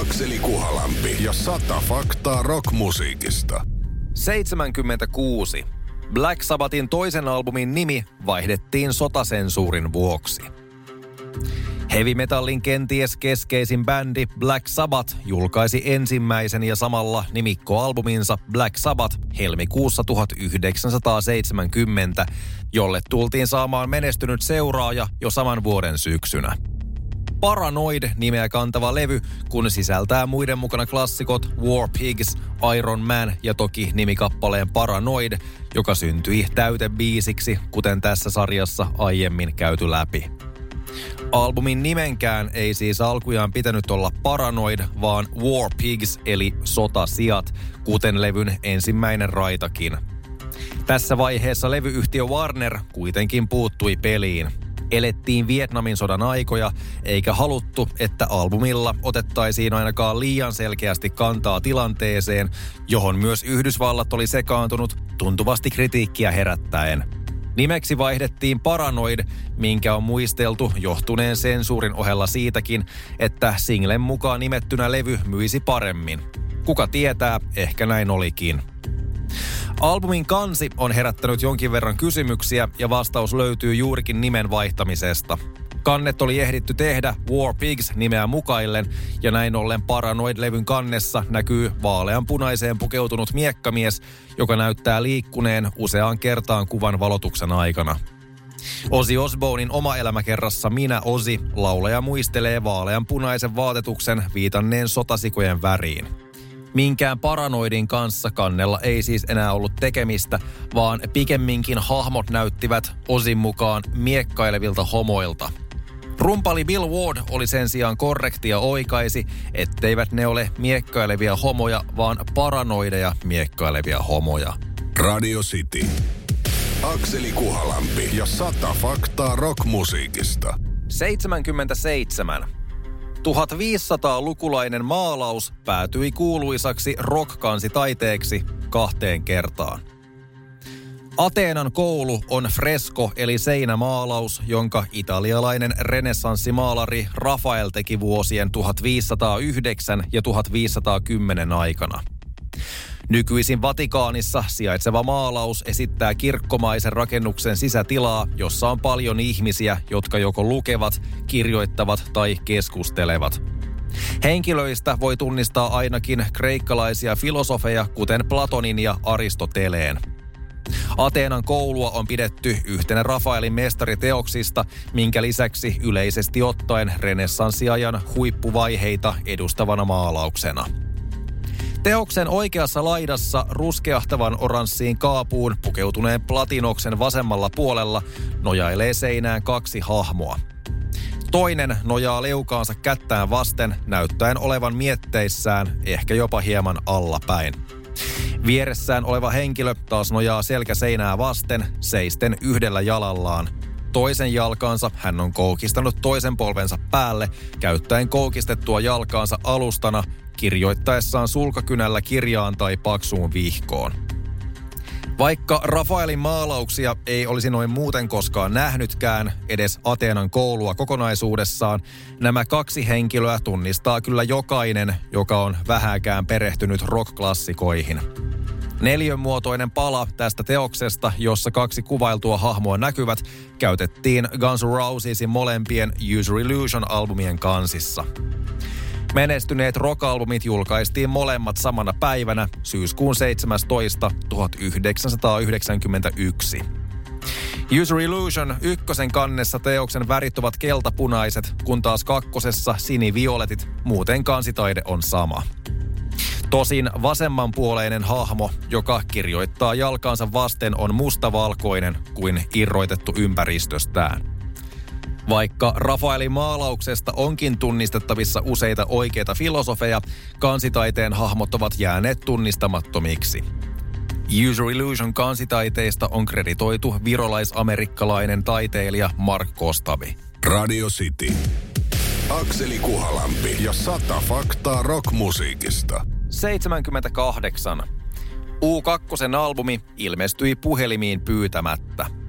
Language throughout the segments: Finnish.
Akseli Kuhalampi ja sata faktaa rockmusiikista. 76. Black Sabbathin toisen albumin nimi vaihdettiin sotasensuurin vuoksi. Heavy metallin kenties keskeisin bändi Black Sabbath julkaisi ensimmäisen ja samalla nimikkoalbuminsa Black Sabbath helmikuussa 1970, jolle tultiin saamaan menestynyt seuraaja jo saman vuoden syksynä. Paranoid-nimeä kantava levy, kun sisältää muiden mukana klassikot War Pigs, Iron Man ja toki nimikappaleen Paranoid, joka syntyi täytebiisiksi, kuten tässä sarjassa aiemmin käyty läpi. Albumin nimenkään ei siis alkujaan pitänyt olla Paranoid, vaan War Pigs eli Sotasijat, kuten levyn ensimmäinen raitakin. Tässä vaiheessa levyyhtiö Warner kuitenkin puuttui peliin – elettiin Vietnamin sodan aikoja, eikä haluttu, että albumilla otettaisiin ainakaan liian selkeästi kantaa tilanteeseen, johon myös Yhdysvallat oli sekaantunut tuntuvasti kritiikkiä herättäen. Nimeksi vaihdettiin Paranoid, minkä on muisteltu johtuneen sensuurin ohella siitäkin, että singlen mukaan nimettynä levy myisi paremmin. Kuka tietää, ehkä näin olikin. Albumin kansi on herättänyt jonkin verran kysymyksiä ja vastaus löytyy juurikin nimen vaihtamisesta. Kannet oli ehditty tehdä War Pigs nimeä mukaillen, ja näin ollen Paranoid-levyn kannessa näkyy vaaleanpunaiseen pukeutunut miekkamies, joka näyttää liikkuneen useaan kertaan kuvan valotuksen aikana. Osi Osbournein oma elämäkerrassa Minä Osi laulaja muistelee vaaleanpunaisen vaatetuksen viitanneen sotasikojen väriin. Minkään paranoidin kanssa kannella ei siis enää ollut tekemistä, vaan pikemminkin hahmot näyttivät osin mukaan miekkailevilta homoilta. Rumpali Bill Ward oli sen sijaan korrekti ja oikaisi, etteivät ne ole miekkailevia homoja, vaan paranoideja miekkailevia homoja. Radio City. Akseli Kuhalampi ja sata faktaa rockmusiikista. 77. 1500-lukulainen maalaus päätyi kuuluisaksi rockkansitaiteeksi kahteen kertaan. Ateenan koulu on fresko eli seinämaalaus, jonka italialainen renessanssimaalari Rafael teki vuosien 1509 ja 1510 aikana. Nykyisin Vatikaanissa sijaitseva maalaus esittää kirkkomaisen rakennuksen sisätilaa, jossa on paljon ihmisiä, jotka joko lukevat, kirjoittavat tai keskustelevat. Henkilöistä voi tunnistaa ainakin kreikkalaisia filosofeja, kuten Platonin ja Aristoteleen. Ateenan koulua on pidetty yhtenä Rafaelin mestariteoksista, minkä lisäksi yleisesti ottaen renessanssiajan huippuvaiheita edustavana maalauksena. Teoksen oikeassa laidassa ruskeahtavan oranssiin kaapuun pukeutuneen platinoksen vasemmalla puolella nojailee seinään kaksi hahmoa. Toinen nojaa leukaansa kättään vasten, näyttäen olevan mietteissään, ehkä jopa hieman allapäin. Vieressään oleva henkilö taas nojaa selkäseinää vasten, seisten yhdellä jalallaan. Toisen jalkaansa hän on koukistanut toisen polvensa päälle, käyttäen koukistettua jalkaansa alustana kirjoittaessaan sulkakynällä kirjaan tai paksuun vihkoon. Vaikka Rafaelin maalauksia ei olisi noin muuten koskaan nähnytkään, edes Ateenan koulua kokonaisuudessaan, nämä kaksi henkilöä tunnistaa kyllä jokainen, joka on vähäkään perehtynyt rockklassikoihin. Neljönmuotoinen pala tästä teoksesta, jossa kaksi kuvailtua hahmoa näkyvät, käytettiin Guns N' Rosesin molempien User Illusion-albumien kansissa. Menestyneet rockalbumit julkaistiin molemmat samana päivänä syyskuun 17. 1991. User Illusion ykkösen kannessa teoksen värit ovat keltapunaiset, kun taas kakkosessa sinivioletit, muuten kansitaide on sama. Tosin vasemmanpuoleinen hahmo, joka kirjoittaa jalkaansa vasten, on mustavalkoinen kuin irroitettu ympäristöstään. Vaikka Rafaelin maalauksesta onkin tunnistettavissa useita oikeita filosofeja, kansitaiteen hahmot ovat jääneet tunnistamattomiksi. User Illusion kansitaiteista on kreditoitu virolais-amerikkalainen taiteilija Mark Kostavi. Radio City. Akseli Kuhalampi ja sata faktaa rockmusiikista. 78. U2 albumi ilmestyi puhelimiin pyytämättä.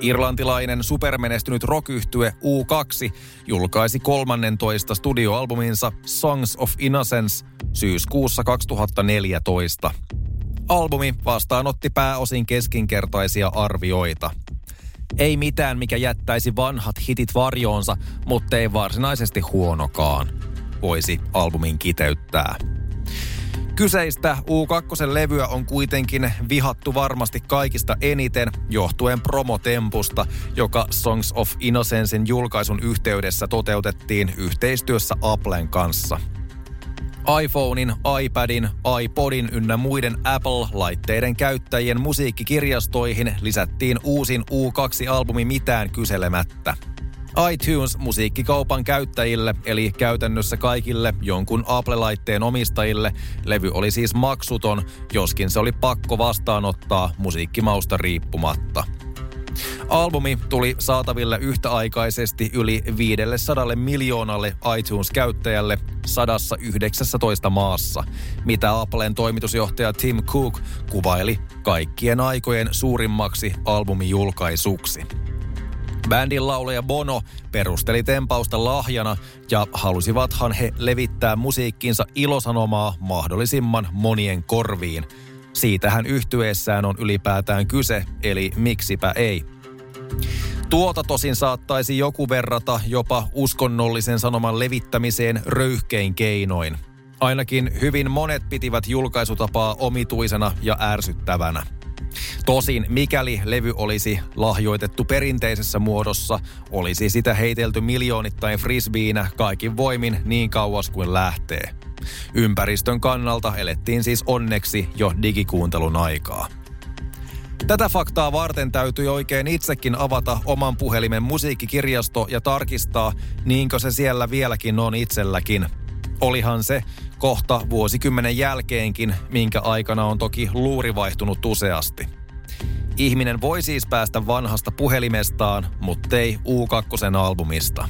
Irlantilainen supermenestynyt rockyhtye U2 julkaisi 13 studioalbuminsa Songs of Innocence syyskuussa 2014. Albumi vastaanotti pääosin keskinkertaisia arvioita. Ei mitään, mikä jättäisi vanhat hitit varjoonsa, mutta ei varsinaisesti huonokaan, voisi albumin kiteyttää. Kyseistä U2-levyä on kuitenkin vihattu varmasti kaikista eniten johtuen promotempusta, joka Songs of Innocencein julkaisun yhteydessä toteutettiin yhteistyössä Applen kanssa. iPhonein, iPadin, iPodin ynnä muiden Apple-laitteiden käyttäjien musiikkikirjastoihin lisättiin uusin U2-albumi mitään kyselemättä – iTunes musiikkikaupan käyttäjille, eli käytännössä kaikille jonkun Apple-laitteen omistajille, levy oli siis maksuton, joskin se oli pakko vastaanottaa musiikkimausta riippumatta. Albumi tuli saataville yhtäaikaisesti yli 500 miljoonalle iTunes-käyttäjälle 119 maassa, mitä Applen toimitusjohtaja Tim Cook kuvaili kaikkien aikojen suurimmaksi albumijulkaisuksi. Bändin laulaja Bono perusteli tempausta lahjana ja halusivathan he levittää musiikkinsa ilosanomaa mahdollisimman monien korviin. Siitähän yhtyeessään on ylipäätään kyse, eli miksipä ei. Tuota tosin saattaisi joku verrata jopa uskonnollisen sanoman levittämiseen röyhkein keinoin. Ainakin hyvin monet pitivät julkaisutapaa omituisena ja ärsyttävänä. Tosin mikäli levy olisi lahjoitettu perinteisessä muodossa, olisi sitä heitelty miljoonittain frisbeinä kaikin voimin niin kauas kuin lähtee. Ympäristön kannalta elettiin siis onneksi jo digikuuntelun aikaa. Tätä faktaa varten täytyy oikein itsekin avata oman puhelimen musiikkikirjasto ja tarkistaa, niinkö se siellä vieläkin on itselläkin. Olihan se kohta vuosikymmenen jälkeenkin, minkä aikana on toki luuri vaihtunut useasti. Ihminen voi siis päästä vanhasta puhelimestaan, mutta ei U2 albumista.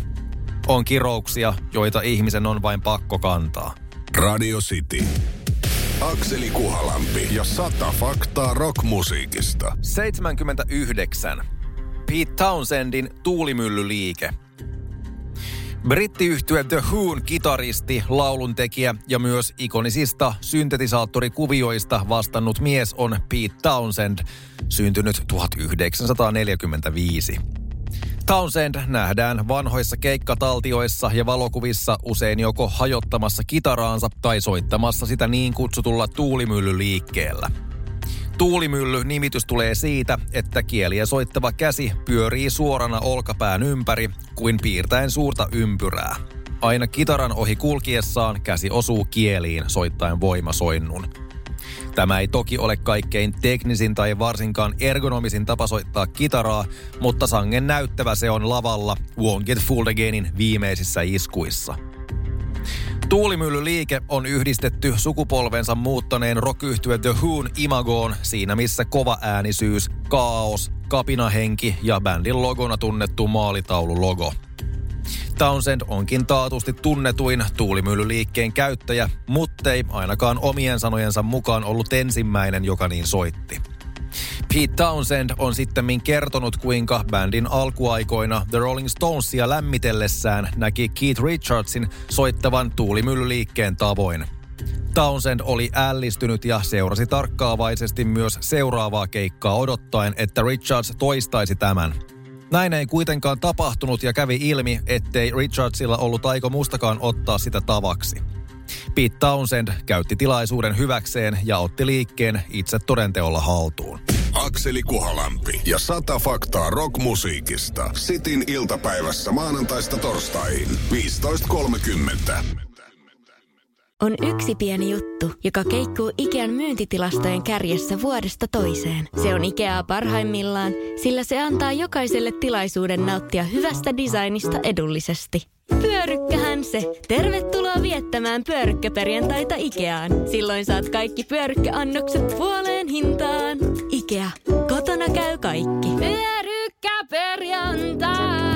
On kirouksia, joita ihmisen on vain pakko kantaa. Radio City. Akseli Kuhalampi ja sata faktaa rockmusiikista. 79. Pete Townsendin tuulimyllyliike – Brittiyhtye The Who'n kitaristi, lauluntekijä ja myös ikonisista syntetisaattorikuvioista vastannut mies on Pete Townsend, syntynyt 1945. Townsend nähdään vanhoissa keikkataltioissa ja valokuvissa usein joko hajottamassa kitaraansa tai soittamassa sitä niin kutsutulla tuulimyllyliikkeellä. Tuulimylly-nimitys tulee siitä, että kieliä soittava käsi pyörii suorana olkapään ympäri kuin piirtäen suurta ympyrää. Aina kitaran ohi kulkiessaan käsi osuu kieliin soittaen voimasoinnun. Tämä ei toki ole kaikkein teknisin tai varsinkaan ergonomisin tapa soittaa kitaraa, mutta sangen näyttävä se on lavalla Won't Get Fooled Againin viimeisissä iskuissa – Tuulimyllyliike on yhdistetty sukupolvensa muuttaneen rockyhtye The Who'n imagoon siinä missä kova äänisyys, kaos, kapinahenki ja bändin logona tunnettu maalitaululogo. Townsend onkin taatusti tunnetuin tuulimyllyliikkeen käyttäjä, muttei ainakaan omien sanojensa mukaan ollut ensimmäinen, joka niin soitti. Pete Townsend on sitten kertonut, kuinka bändin alkuaikoina The Rolling Stonesia lämmitellessään näki Keith Richardsin soittavan tuulimyllyliikkeen tavoin. Townsend oli ällistynyt ja seurasi tarkkaavaisesti myös seuraavaa keikkaa odottaen, että Richards toistaisi tämän. Näin ei kuitenkaan tapahtunut ja kävi ilmi, ettei Richardsilla ollut aiko mustakaan ottaa sitä tavaksi. Pete Townsend käytti tilaisuuden hyväkseen ja otti liikkeen itse todenteolla haltuun. Akseli Kuhalampi ja sata faktaa rockmusiikista. Sitin iltapäivässä maanantaista torstaihin 15.30. on yksi pieni juttu, joka keikkuu Ikean myyntitilastojen kärjessä vuodesta toiseen. Se on Ikeaa parhaimmillaan, sillä se antaa jokaiselle tilaisuuden nauttia hyvästä designista edullisesti. Pyörykkähän se! Tervetuloa viettämään pyörykkäperjantaita Ikeaan. Silloin saat kaikki pyörykkäannokset puoleen hintaan arkea. Kotona käy kaikki. Pyörykkä perjantai.